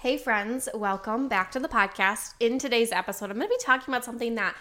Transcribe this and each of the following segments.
Hey, friends, welcome back to the podcast. In today's episode, I'm going to be talking about something that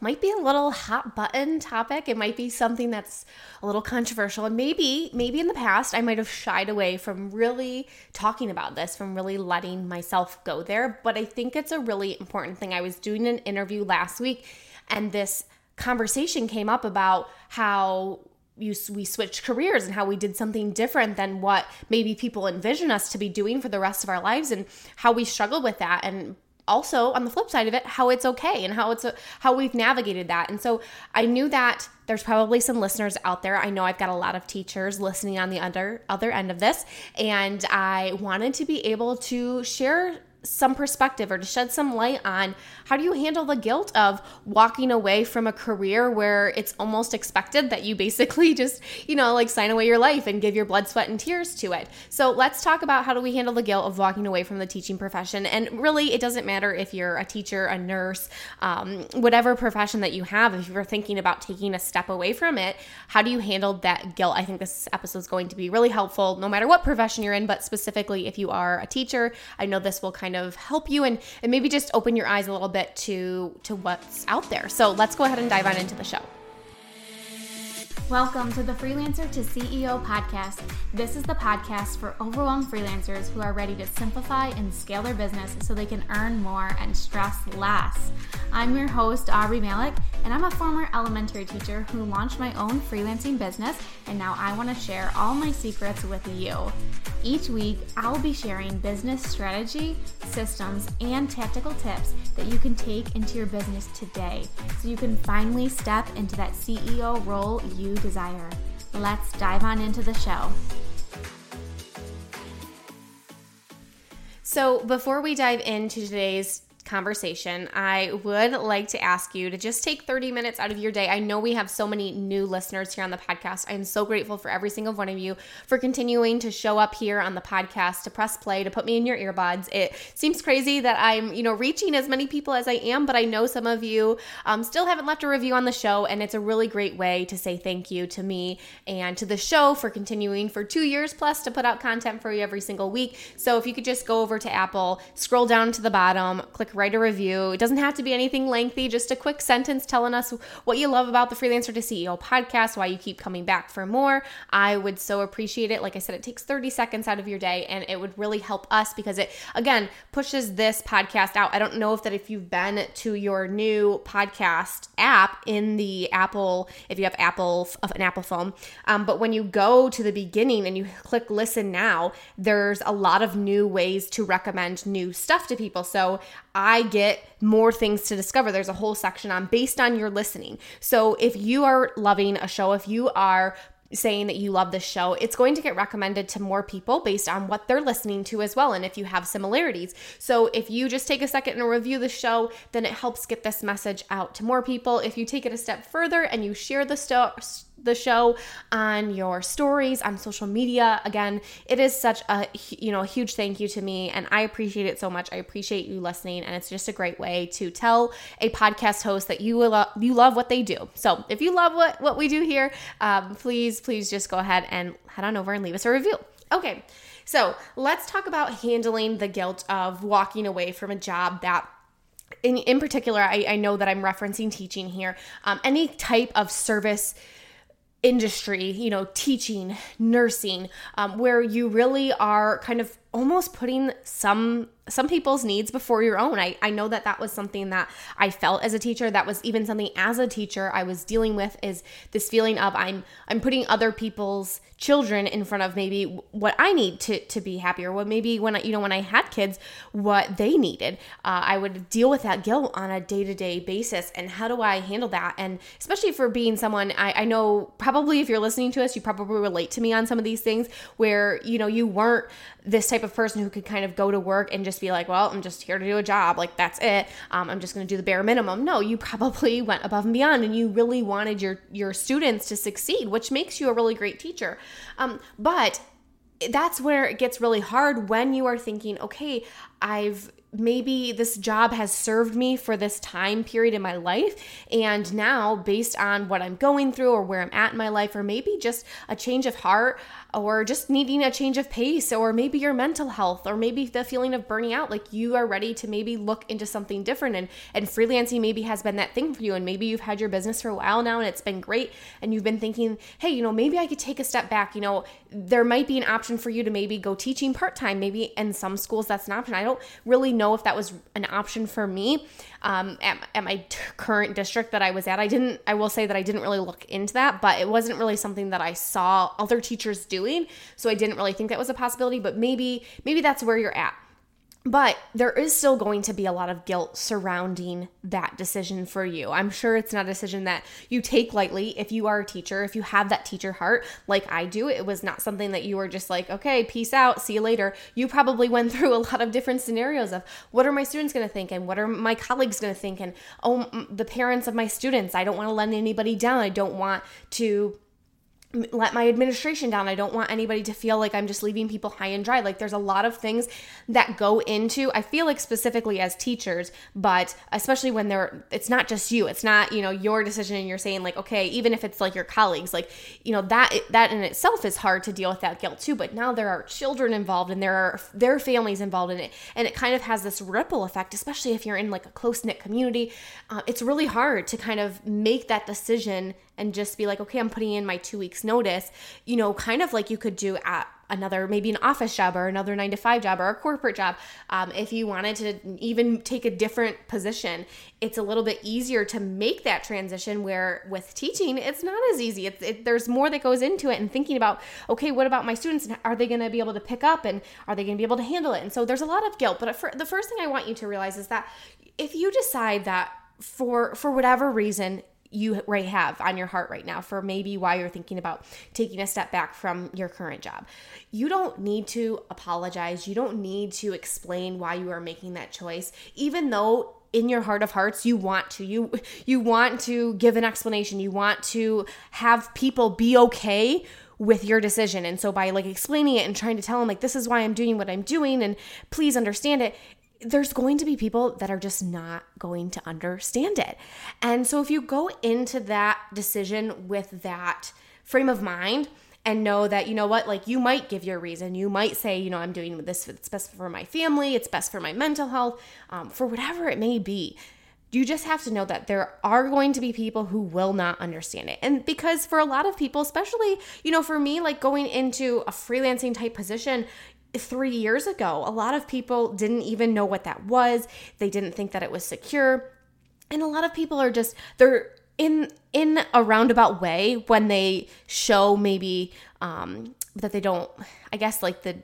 might be a little hot button topic. It might be something that's a little controversial. And maybe, maybe in the past, I might have shied away from really talking about this, from really letting myself go there. But I think it's a really important thing. I was doing an interview last week, and this conversation came up about how you, we switched careers and how we did something different than what maybe people envision us to be doing for the rest of our lives and how we struggled with that. And also on the flip side of it how it's okay and how it's a, how we've navigated that. And so i knew that there's probably some listeners out there. I know i've got a lot of teachers listening on the other other end of this. And i wanted to be able to share some perspective or to shed some light on how do you handle the guilt of walking away from a career where it's almost expected that you basically just, you know, like sign away your life and give your blood, sweat, and tears to it. So let's talk about how do we handle the guilt of walking away from the teaching profession. And really, it doesn't matter if you're a teacher, a nurse, um, whatever profession that you have, if you're thinking about taking a step away from it, how do you handle that guilt? I think this episode is going to be really helpful no matter what profession you're in, but specifically if you are a teacher. I know this will kind kind of help you and, and maybe just open your eyes a little bit to to what's out there. So let's go ahead and dive on into the show. Welcome to the Freelancer to CEO podcast. This is the podcast for overwhelmed freelancers who are ready to simplify and scale their business so they can earn more and stress less. I'm your host, Aubrey Malik, and I'm a former elementary teacher who launched my own freelancing business, and now I want to share all my secrets with you. Each week, I'll be sharing business strategy, systems, and tactical tips that you can take into your business today so you can finally step into that CEO role you desire. Let's dive on into the show. So, before we dive into today's conversation, I would like to ask you to just take 30 minutes out of your day. I know we have so many new listeners here on the podcast. I am so grateful for every single one of you for continuing to show up here on the podcast, to press play, to put me in your earbuds. It seems crazy that I'm, you know, reaching as many people as I am, but I know some of you um, still haven't left a review on the show, and it's a really great way to say thank you to me and to the show for continuing for two years plus to put out content for you every single week. So if you could just go over to Apple, scroll down to the bottom, click write a review. It doesn't have to be anything lengthy, just a quick sentence telling us what you love about the Freelancer to CEO podcast, why you keep coming back for more. I would so appreciate it. Like I said, it takes 30 seconds out of your day and it would really help us because it, again, pushes this podcast out. I don't know if that if you've been to your new podcast app in the Apple, if you have Apple, of an Apple phone, um, but when you go to the beginning and you click listen now, there's a lot of new ways to recommend new stuff to people. So I get more things to discover. There's a whole section on based on your listening. So if you are loving a show, if you are saying that you love this show, it's going to get recommended to more people based on what they're listening to as well. And if you have similarities. So if you just take a second and review the show, then it helps get this message out to more people. If you take it a step further and you share the sto- the show on your stories on social media. Again it is such a you know a huge thank you to me and i appreciate it so much. I appreciate you listening and it's just a great way to tell a podcast host that you will you love what they do. So if you love what what we do here um, please please just go ahead and head on over and leave us a review. Okay so let's talk about handling the guilt of walking away from a job that in, in particular I, I know that i'm referencing teaching here. Um, any type of service industry, you know, teaching, nursing, um, where you really are kind of almost putting some some people's needs before your own. I, I know that that was something that I felt as a teacher. That was even something as a teacher I was dealing with is this feeling of I'm I'm putting other people's children in front of maybe what I need to to be happier. what maybe when I you know when I had kids what they needed. Uh, I would deal with that guilt on a day to day basis. And how do I handle that? And especially for being someone I, I know probably if you're listening to us, you probably relate to me on some of these things where you know you weren't this type of person who could kind of go to work and just be like, well, I'm just here to do a job. Like, that's it. Um, I'm just going to do the bare minimum. No, you probably went above and beyond and you really wanted your, your students to succeed, which makes you a really great teacher. Um, but that's where it gets really hard when you are thinking, okay, I've maybe this job has served me for this time period in my life. And now, based on what I'm going through or where I'm at in my life, or maybe just a change of heart, or just needing a change of pace, or maybe your mental health, or maybe the feeling of burning out, like you are ready to maybe look into something different. And, and freelancing maybe has been that thing for you. And maybe you've had your business for a while now and it's been great. And you've been thinking, hey, you know, maybe I could take a step back. You know, there might be an option for you to maybe go teaching part time. Maybe in some schools that's an option. I don't really know if that was an option for me um, at, at my t- current district that I was at. I didn't, I will say that I didn't really look into that, but it wasn't really something that I saw other teachers doing. So I didn't really think that was a possibility, but maybe, maybe that's where you're at. But there is still going to be a lot of guilt surrounding that decision for you. I'm sure it's not a decision that you take lightly if you are a teacher, if you have that teacher heart like I do. It was not something that you were just like, okay, peace out, see you later. You probably went through a lot of different scenarios of what are my students going to think and what are my colleagues going to think and oh, the parents of my students. I don't want to let anybody down. I don't want to let my administration down. I don't want anybody to feel like I'm just leaving people high and dry. Like there's a lot of things that go into I feel like specifically as teachers, but especially when they're it's not just you. It's not, you know, your decision and you're saying like, okay, even if it's like your colleagues, like, you know, that that in itself is hard to deal with that guilt too, but now there are children involved and there are their families involved in it and it kind of has this ripple effect, especially if you're in like a close-knit community. Uh, it's really hard to kind of make that decision and just be like, okay, I'm putting in my two weeks notice, you know, kind of like you could do at another maybe an office job or another nine to five job or a corporate job. Um, if you wanted to even take a different position it's a little bit easier to make that transition where with teaching it's not as easy. It's, it, there's more that goes into it and thinking about okay what about my students? Are they going to be able to pick up and are they going to be able to handle it? And so there's a lot of guilt but for, the first thing i want you to realize is that if you decide that for for whatever reason you right have on your heart right now for maybe why you're thinking about taking a step back from your current job. You don't need to apologize. You don't need to explain why you are making that choice even though in your heart of hearts you want to you you want to give an explanation. You want to have people be okay with your decision. And so by like explaining it and trying to tell them like this is why I'm doing what I'm doing and please understand it, there's going to be people that are just not going to understand it. And so if you go into that decision with that frame of mind, and know that you know what like you might give your reason you might say you know i'm doing this it's best for my family it's best for my mental health um, for whatever it may be you just have to know that there are going to be people who will not understand it and because for a lot of people especially you know for me like going into a freelancing type position three years ago. A lot of people didn't even know what that was, they didn't think that it was secure. And a lot of people are just, they're in in a roundabout way when they show maybe um that they don't i guess like the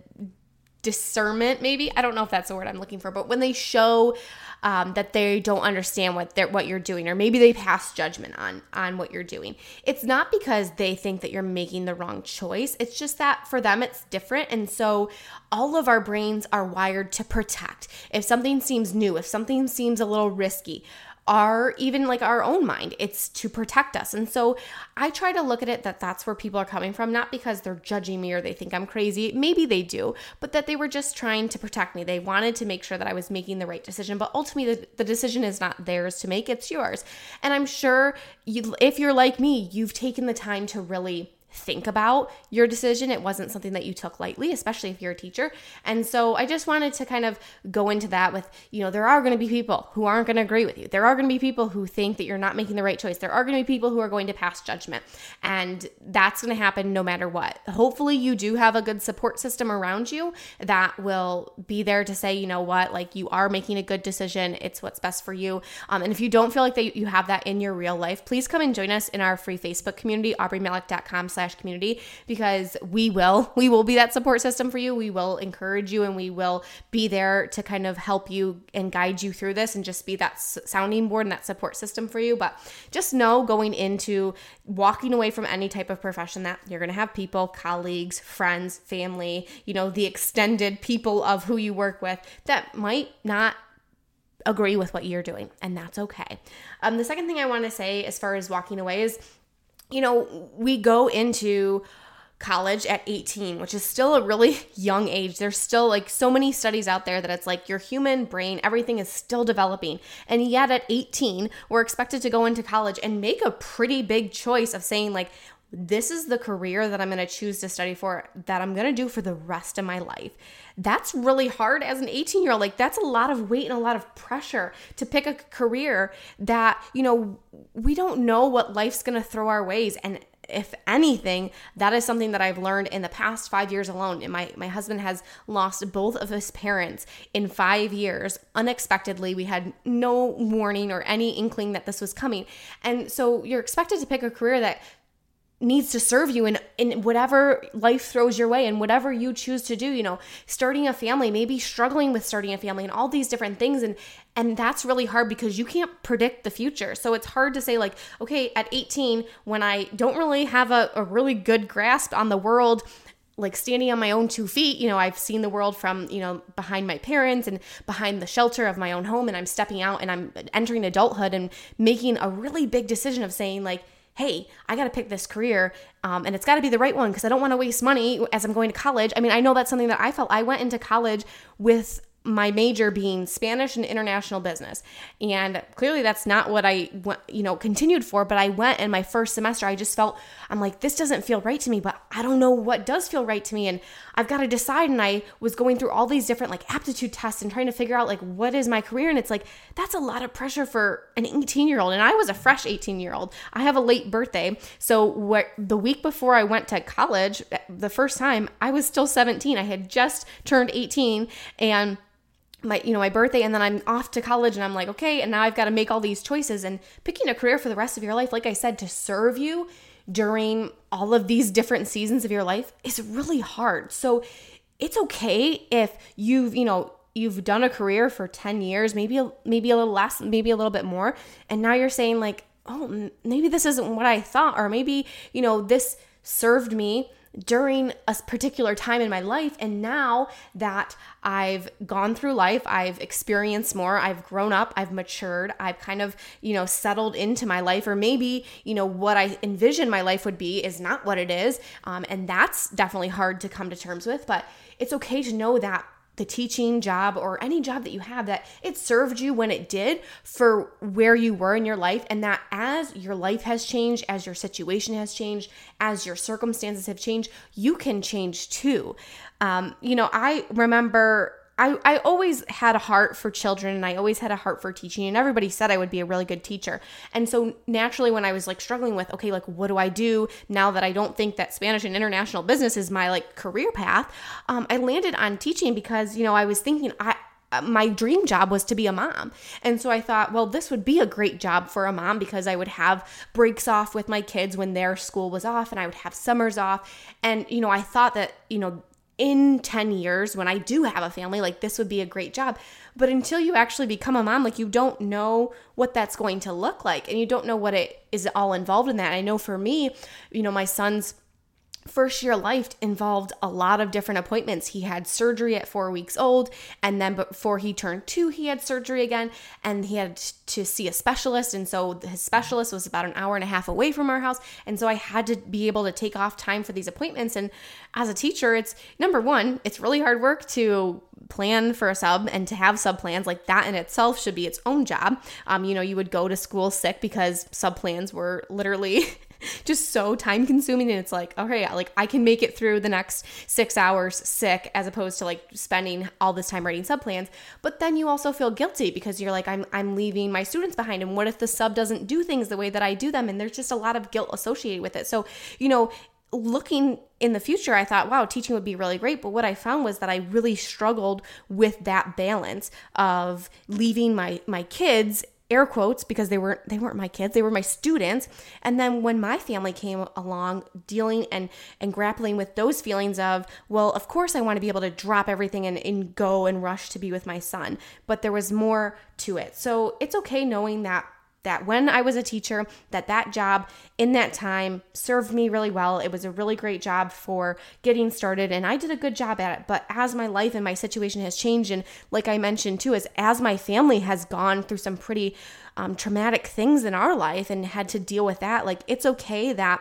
discernment maybe? I don't know if that's the word i'm looking for but when they show um, that they don't understand what they're what you're doing or maybe they pass judgment on on what you're doing. It's not because they think that you're making the wrong choice. It's just that for them it's different. And so all of our brains are wired to protect. If something seems new if something seems a little risky our even like our own mind. It's to protect us. And so i try to look at it that that's where people are coming from not because they're judging me or they think i'm crazy. Maybe they do but that they were just trying to protect me. They wanted to make sure that i was making the right decision but ultimately the, the decision is not theirs to make it's yours. And i'm sure you if you're like me you've taken the time to really think about your decision. It wasn't something that you took lightly, especially if you're a teacher. And so I just wanted to kind of go into that with, you know, there are going to be people who aren't going to agree with you. There are going to be people who think that you're not making the right choice. There are going to be people who are going to pass judgment. And that's going to happen no matter what. Hopefully, you do have a good support system around you that will be there to say, you know what, like you are making a good decision. It's what's best for you. Um, and if you don't feel like that you have that in your real life, please come and join us in our free Facebook community, aubreemalick.com slash community, because we will, we will be that support system for you. We will encourage you and we will be there to kind of help you and guide you through this and just be that sounding board and that support system for you. But just know going into walking away from any type of profession that you're going to have people, colleagues, friends, family, you know, the extended people of who you work with that might not agree with what you're doing, and that's okay. Um, the second thing I want to say as far as walking away is, you know, we go into college at 18, which is still a really young age. There's still like so many studies out there that it's like your human brain, everything is still developing. And yet at 18, we're expected to go into college and make a pretty big choice of saying, like, this is the career that I'm going to choose to study for, that I'm going to do for the rest of my life. That's really hard as an 18 year old. Like, that's a lot of weight and a lot of pressure to pick a career that, you know, we don't know what life's going to throw our ways. And if anything, that is something that I've learned in the past five years alone. And my, my husband has lost both of his parents in five years unexpectedly. We had no warning or any inkling that this was coming. And so you're expected to pick a career that needs to serve you in in whatever life throws your way and whatever you choose to do you know starting a family maybe struggling with starting a family and all these different things. And and that's really hard because you can't predict the future. So it's hard to say like okay at 18 when i don't really have a, a really good grasp on the world like standing on my own two feet you know i've seen the world from you know behind my parents and behind the shelter of my own home. And i'm stepping out and i'm entering adulthood and making a really big decision of saying like hey, I got to pick this career um, and it's got to be the right one because I don't want to waste money as I'm going to college. I mean, I know that's something that I felt. I went into college with my major being Spanish and international business. And clearly that's not what I you know, continued for, but I went in my first semester I just felt I'm like this doesn't feel right to me, but I don't know what does feel right to me and I've got to decide and I was going through all these different like aptitude tests and trying to figure out like what is my career and it's like that's a lot of pressure for an 18-year-old and I was a fresh 18-year-old. I have a late birthday. So what the week before I went to college the first time, I was still 17. I had just turned 18 and my you know my birthday and then I'm off to college and I'm like okay and now I've got to make all these choices and picking a career for the rest of your life like I said to serve you during all of these different seasons of your life is really hard. So it's okay if you've, you know, you've done a career for 10 years, maybe maybe a little less, maybe a little bit more, and now you're saying like, "Oh, maybe this isn't what I thought," or maybe, you know, this served me during a particular time in my life. And now that I've gone through life, I've experienced more, I've grown up, I've matured, I've kind of, you know, settled into my life, or maybe, you know, what I envision my life would be is not what it is. Um, and that's definitely hard to come to terms with, but it's okay to know that the teaching job or any job that you have that it served you when it did for where you were in your life and that as your life has changed as your situation has changed as your circumstances have changed you can change too. Um, you know i remember I, I always had a heart for children and I always had a heart for teaching and everybody said I would be a really good teacher. And so naturally when I was like struggling with okay like what do I do now that I don't think that Spanish and international business is my like career path, um, I landed on teaching because you know I was thinking I uh, my dream job was to be a mom. And so I thought, well, this would be a great job for a mom because I would have breaks off with my kids when their school was off and I would have summers off. And, you know, I thought that, you know, in 10 years when I do have a family, like this would be a great job. But until you actually become a mom, like you don't know what that's going to look like and you don't know what it is all involved in that. I know for me, you know, my son's first year life involved a lot of different appointments. He had surgery at four weeks old, and then before he turned two, he had surgery again, and he had to see a specialist. And so his specialist was about an hour and a half away from our house. And so I had to be able to take off time for these appointments. And as a teacher, it's number one, it's really hard work to plan for a sub and to have sub plans like that in itself should be its own job. Um, you know, you would go to school sick because sub plans were literally just so time consuming and it's like okay like i can make it through the next six hours sick as opposed to like spending all this time writing sub plans. But then you also feel guilty because you're like i'm i'm leaving my students behind and what if the sub doesn't do things the way that i do them? And there's just a lot of guilt associated with it. So you know looking in the future, I thought, wow, teaching would be really great. But what I found was that I really struggled with that balance of leaving my my kids air quotes because they weren't they weren't my kids they were my students. And then when my family came along dealing and and grappling with those feelings of well of course i want to be able to drop everything and, and go and rush to be with my son. But there was more to it. So it's okay knowing that that when I was a teacher, that that job in that time served me really well. It was a really great job for getting started and I did a good job at it. But as my life and my situation has changed and like I mentioned too, as as my family has gone through some pretty um, traumatic things in our life and had to deal with that, like it's okay that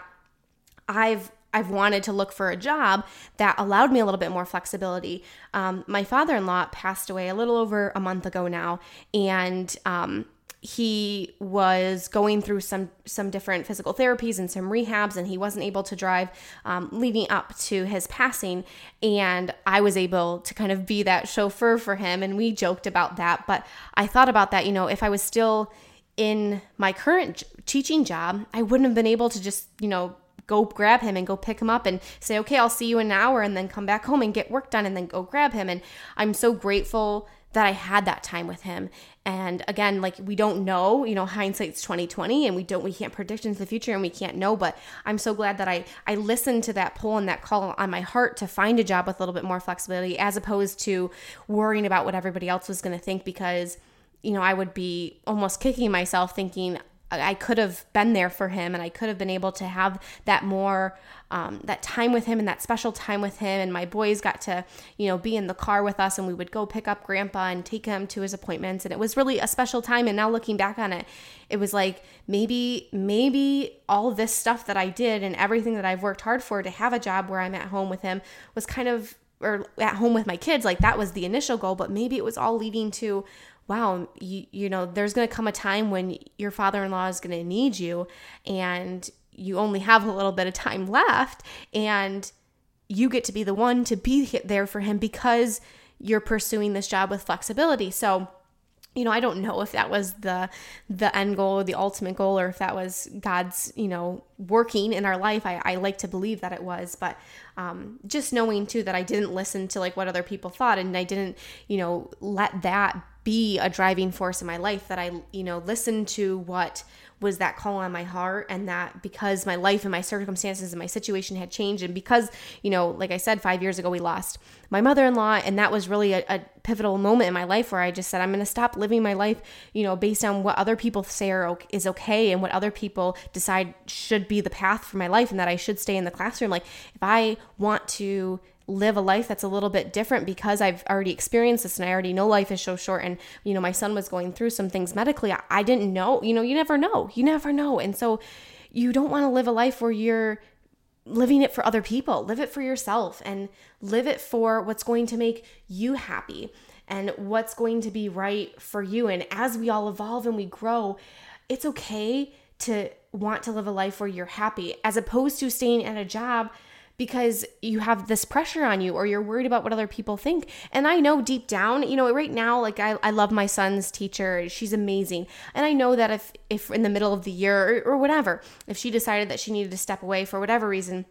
I've I've wanted to look for a job that allowed me a little bit more flexibility. Um, my father in law passed away a little over a month ago now, and um, he was going through some some different physical therapies and some rehabs and he wasn't able to drive um, leading up to his passing. And i was able to kind of be that chauffeur for him and we joked about that. But i thought about that you know if i was still in my current teaching job i wouldn't have been able to just you know go grab him and go pick him up and say okay i'll see you in an hour and then come back home and get work done and then go grab him. And i'm so grateful that I had that time with him. And again, like we don't know, you know, hindsight's 2020 and we don't we can't predict into the future and we can't know, but I'm so glad that I I listened to that pull and that call on my heart to find a job with a little bit more flexibility as opposed to worrying about what everybody else was going to think because you know, I would be almost kicking myself thinking I could have been there for him and I could have been able to have that more um, that time with him and that special time with him. And my boys got to you know be in the car with us and we would go pick up grandpa and take him to his appointments. And it was really a special time. And now looking back on it it was like maybe maybe all this stuff that I did and everything that I've worked hard for to have a job where I'm at home with him was kind of or at home with my kids. Like that was the initial goal but maybe it was all leading to wow, you, you know, there's going to come a time when your father in law is going to need you and you only have a little bit of time left. And you get to be the one to be there for him because you're pursuing this job with flexibility. So, you know, I don't know if that was the the end goal, the ultimate goal, or if that was God's, you know, working in our life. I, I like to believe that it was, but um, just knowing too that I didn't listen to like what other people thought, and I didn't, you know, let that be a driving force in my life that I, you know, listened to what was that call on my heart and that because my life and my circumstances and my situation had changed and because, you know, like I said 5 years ago we lost my mother-in-law and that was really a, a pivotal moment in my life where I just said I'm going to stop living my life, you know, based on what other people say are, is okay and what other people decide should be the path for my life and that I should stay in the classroom. Like if I want to live a life that's a little bit different because I've already experienced this and I already know life is so short. And, you know, my son was going through some things medically. I, I didn't know, you know, you never know. You never know. And so you don't want to live a life where you're living it for other people. Live it for yourself and live it for what's going to make you happy and what's going to be right for you. And as we all evolve and we grow, it's okay to want to live a life where you're happy as opposed to staying at a job because you have this pressure on you or you're worried about what other people think. And I know deep down, you know, right now, like I, I love my son's teacher. She's amazing. And I know that if, if in the middle of the year or, or whatever, if she decided that she needed to step away for whatever reason,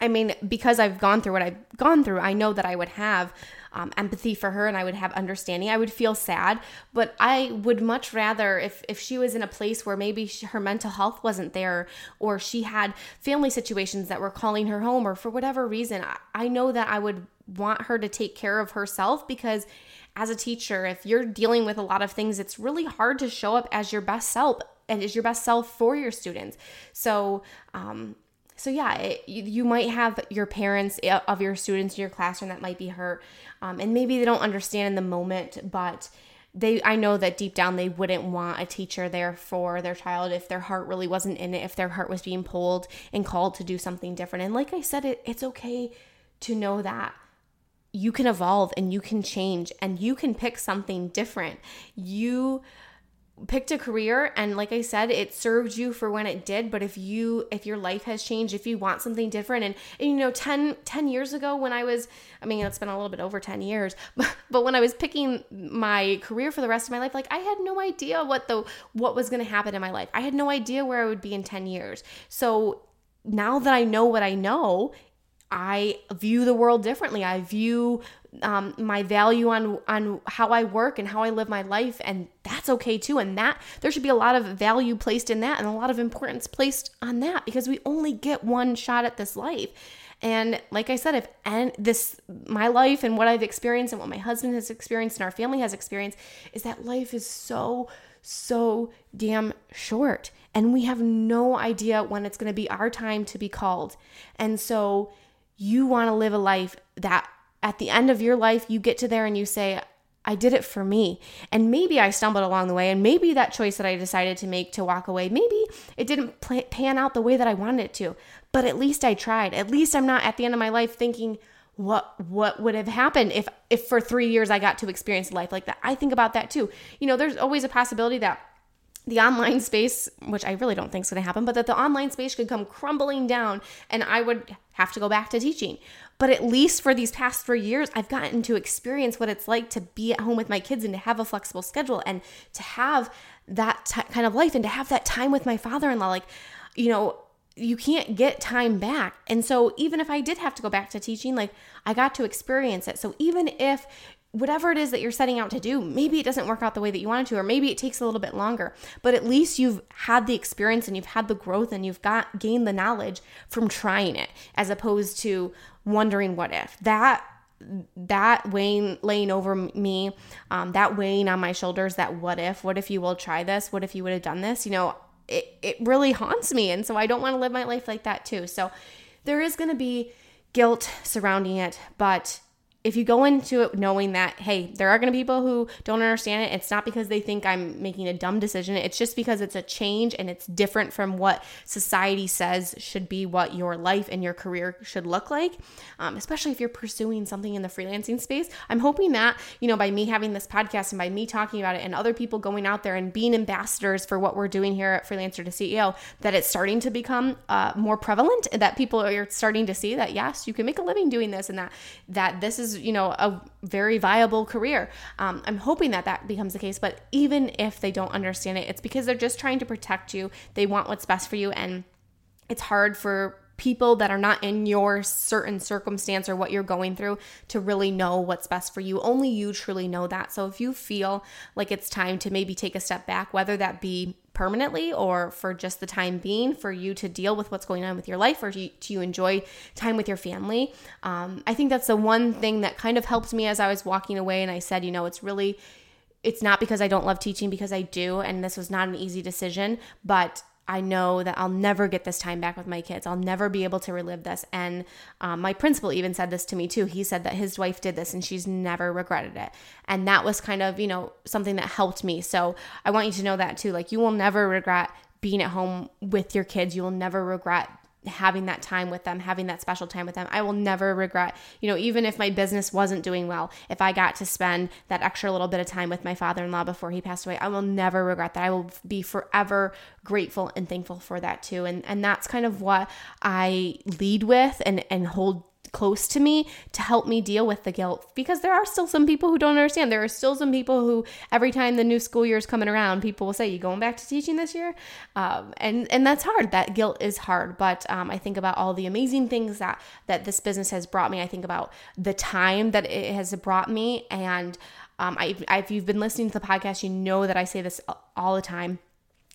I mean, because I've gone through what I've gone through, I know that I would have um, empathy for her and I would have understanding. I would feel sad, but I would much rather if if she was in a place where maybe she, her mental health wasn't there or she had family situations that were calling her home or for whatever reason, I, I know that I would want her to take care of herself because as a teacher, if you're dealing with a lot of things, it's really hard to show up as your best self and as your best self for your students. So, um, so yeah, it, you, you, might have your parents eh, of your students in your classroom that might be hurt, um, and maybe they don't understand in the moment, but they I know that deep down they wouldn't want a teacher there for their child if their heart really wasn't in it, if their heart was being pulled and called to do something different. And like I said, it, it's okay to know that you can evolve and you can change and you can pick something different. You picked a career and like i said it served you for when it did but if you if your life has changed if you want something different and, and you know 10 10 years ago when i was i mean it's been a little bit over 10 years but, but when i was picking my career for the rest of my life like i had no idea what the what was going to happen in my life i had no idea where i would be in 10 years so now that i know what i know I view the world differently. I view um, my value on on how I work and how I live my life, and that's okay too. And that there should be a lot of value placed in that, and a lot of importance placed on that because we only get one shot at this life. And like I said, if and this my life and what I've experienced and what my husband has experienced and our family has experienced is that life is so so damn short and we have no idea when it's going to be our time to be called. And so you want to live a life that at the end of your life, you get to there and you say, I did it for me. And maybe I stumbled along the way, and maybe that choice that I decided to make to walk away, maybe it didn't pan out the way that I wanted it to. But at least I tried. At least I'm not at the end of my life thinking, what what would have happened if if for 3 years I got to experience life like that. I think about that too. You know, there's always a possibility that the online space, which I really don't think is going to happen, but that the online space could come crumbling down and I would have to go back to teaching. But at least for these past three years, I've gotten to experience what it's like to be at home with my kids and to have a flexible schedule and to have that t- kind of life and to have that time with my father in law. Like, you know, you can't get time back. And so even if I did have to go back to teaching, like I got to experience it. So even if whatever it is that you're setting out to do, maybe it doesn't work out the way that you wanted to, or maybe it takes a little bit longer, but at least you've had the experience and you've had the growth and you've got gained the knowledge from trying it as opposed to wondering what if. That that weighing laying over me, um, that weighing on my shoulders, that what if, what if you will try this, what if you would have done this, you know, it, it really haunts me. And so I don't want to live my life like that too. So there is going to be guilt surrounding it, but if you go into it knowing that, hey, there are going to be people who don't understand it, it's not because they think I'm making a dumb decision. It's just because it's a change and it's different from what society says should be what your life and your career should look like, um, especially if you're pursuing something in the freelancing space. I'm hoping that, you know, by me having this podcast and by me talking about it and other people going out there and being ambassadors for what we're doing here at Freelancer to CEO, that it's starting to become uh, more prevalent, that people are starting to see that, yes, you can make a living doing this and that, that this is is you know a very viable career um, i'm hoping that that becomes the case but even if they don't understand it it's because they're just trying to protect you they want what's best for you and it's hard for people that are not in your certain circumstance or what you're going through to really know what's best for you. Only you truly know that. So if you feel like it's time to maybe take a step back, whether that be permanently or for just the time being for you to deal with what's going on with your life or to, to enjoy time with your family. Um, I think that's the one thing that kind of helped me as I was walking away. And I said, you know, it's really, it's not because I don't love teaching, because I do. And this was not an easy decision, but I know that I'll never get this time back with my kids. I'll never be able to relive this. And um, my principal even said this to me too. He said that his wife did this and she's never regretted it. And that was kind of, you know, something that helped me. So I want you to know that too. Like, you will never regret being at home with your kids. You will never regret having that time with them, having that special time with them. I will never regret, you know, even if my business wasn't doing well, if I got to spend that extra little bit of time with my father in law before he passed away, I will never regret that. I will be forever grateful and thankful for that too. And and that's kind of what I lead with and and hold close to me to help me deal with the guilt because there are still some people who don't understand. There are still some people who every time the new school year is coming around, people will say, "You going back to teaching this year?" Um, and and that's hard. That guilt is hard. But um, I think about all the amazing things that that this business has brought me. I think about the time that it has brought me, and um, I, I, if you've been listening to the podcast, you know that I say this all the time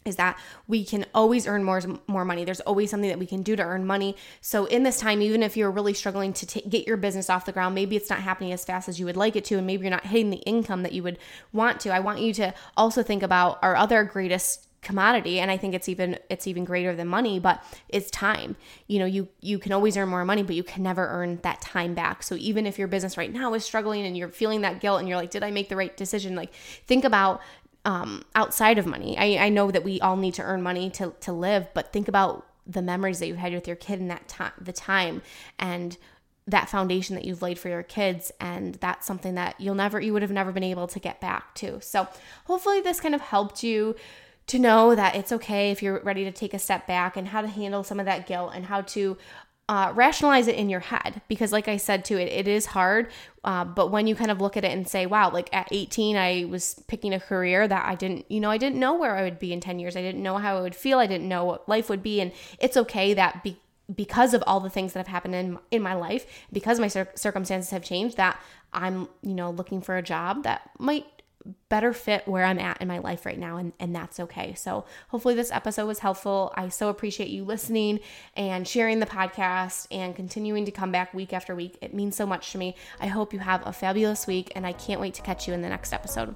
is that we can always earn more more money. There's always something that we can do to earn money. So in this time, even if you're really struggling to t- get your business off the ground, maybe it's not happening as fast as you would like it to, and maybe you're not hitting the income that you would want to. I want you to also think about our other greatest commodity and i think it's even it's even greater than money but it's time you know you you can always earn more money but you can never earn that time back so even if your business right now is struggling and you're feeling that guilt and you're like did i make the right decision like think about um, outside of money. I, I know that we all need to earn money to, to live, but think about the memories that you had with your kid in that time, the time, and that foundation that you've laid for your kids and that's something that you'll never you would have never been able to get back to so hopefully this kind of helped you to know that it's okay if you're ready to take a step back and how to handle some of that guilt and how to uh, rationalize it in your head. Because like i said too it, it is hard uh, but when you kind of look at it and say wow like at 18 i was picking a career that i didn't you know i didn't know where i would be in 10 years. I didn't know how i would feel. I didn't know what life would be. And it's okay that be, because of all the things that have happened in in my life because my cir- circumstances have changed that i'm you know looking for a job that might better fit where I'm at in my life right now, and, and that's okay. So, hopefully, this episode was helpful. I so appreciate you listening and sharing the podcast and continuing to come back week after week. It means so much to me. I hope you have a fabulous week, and I can't wait to catch you in the next episode.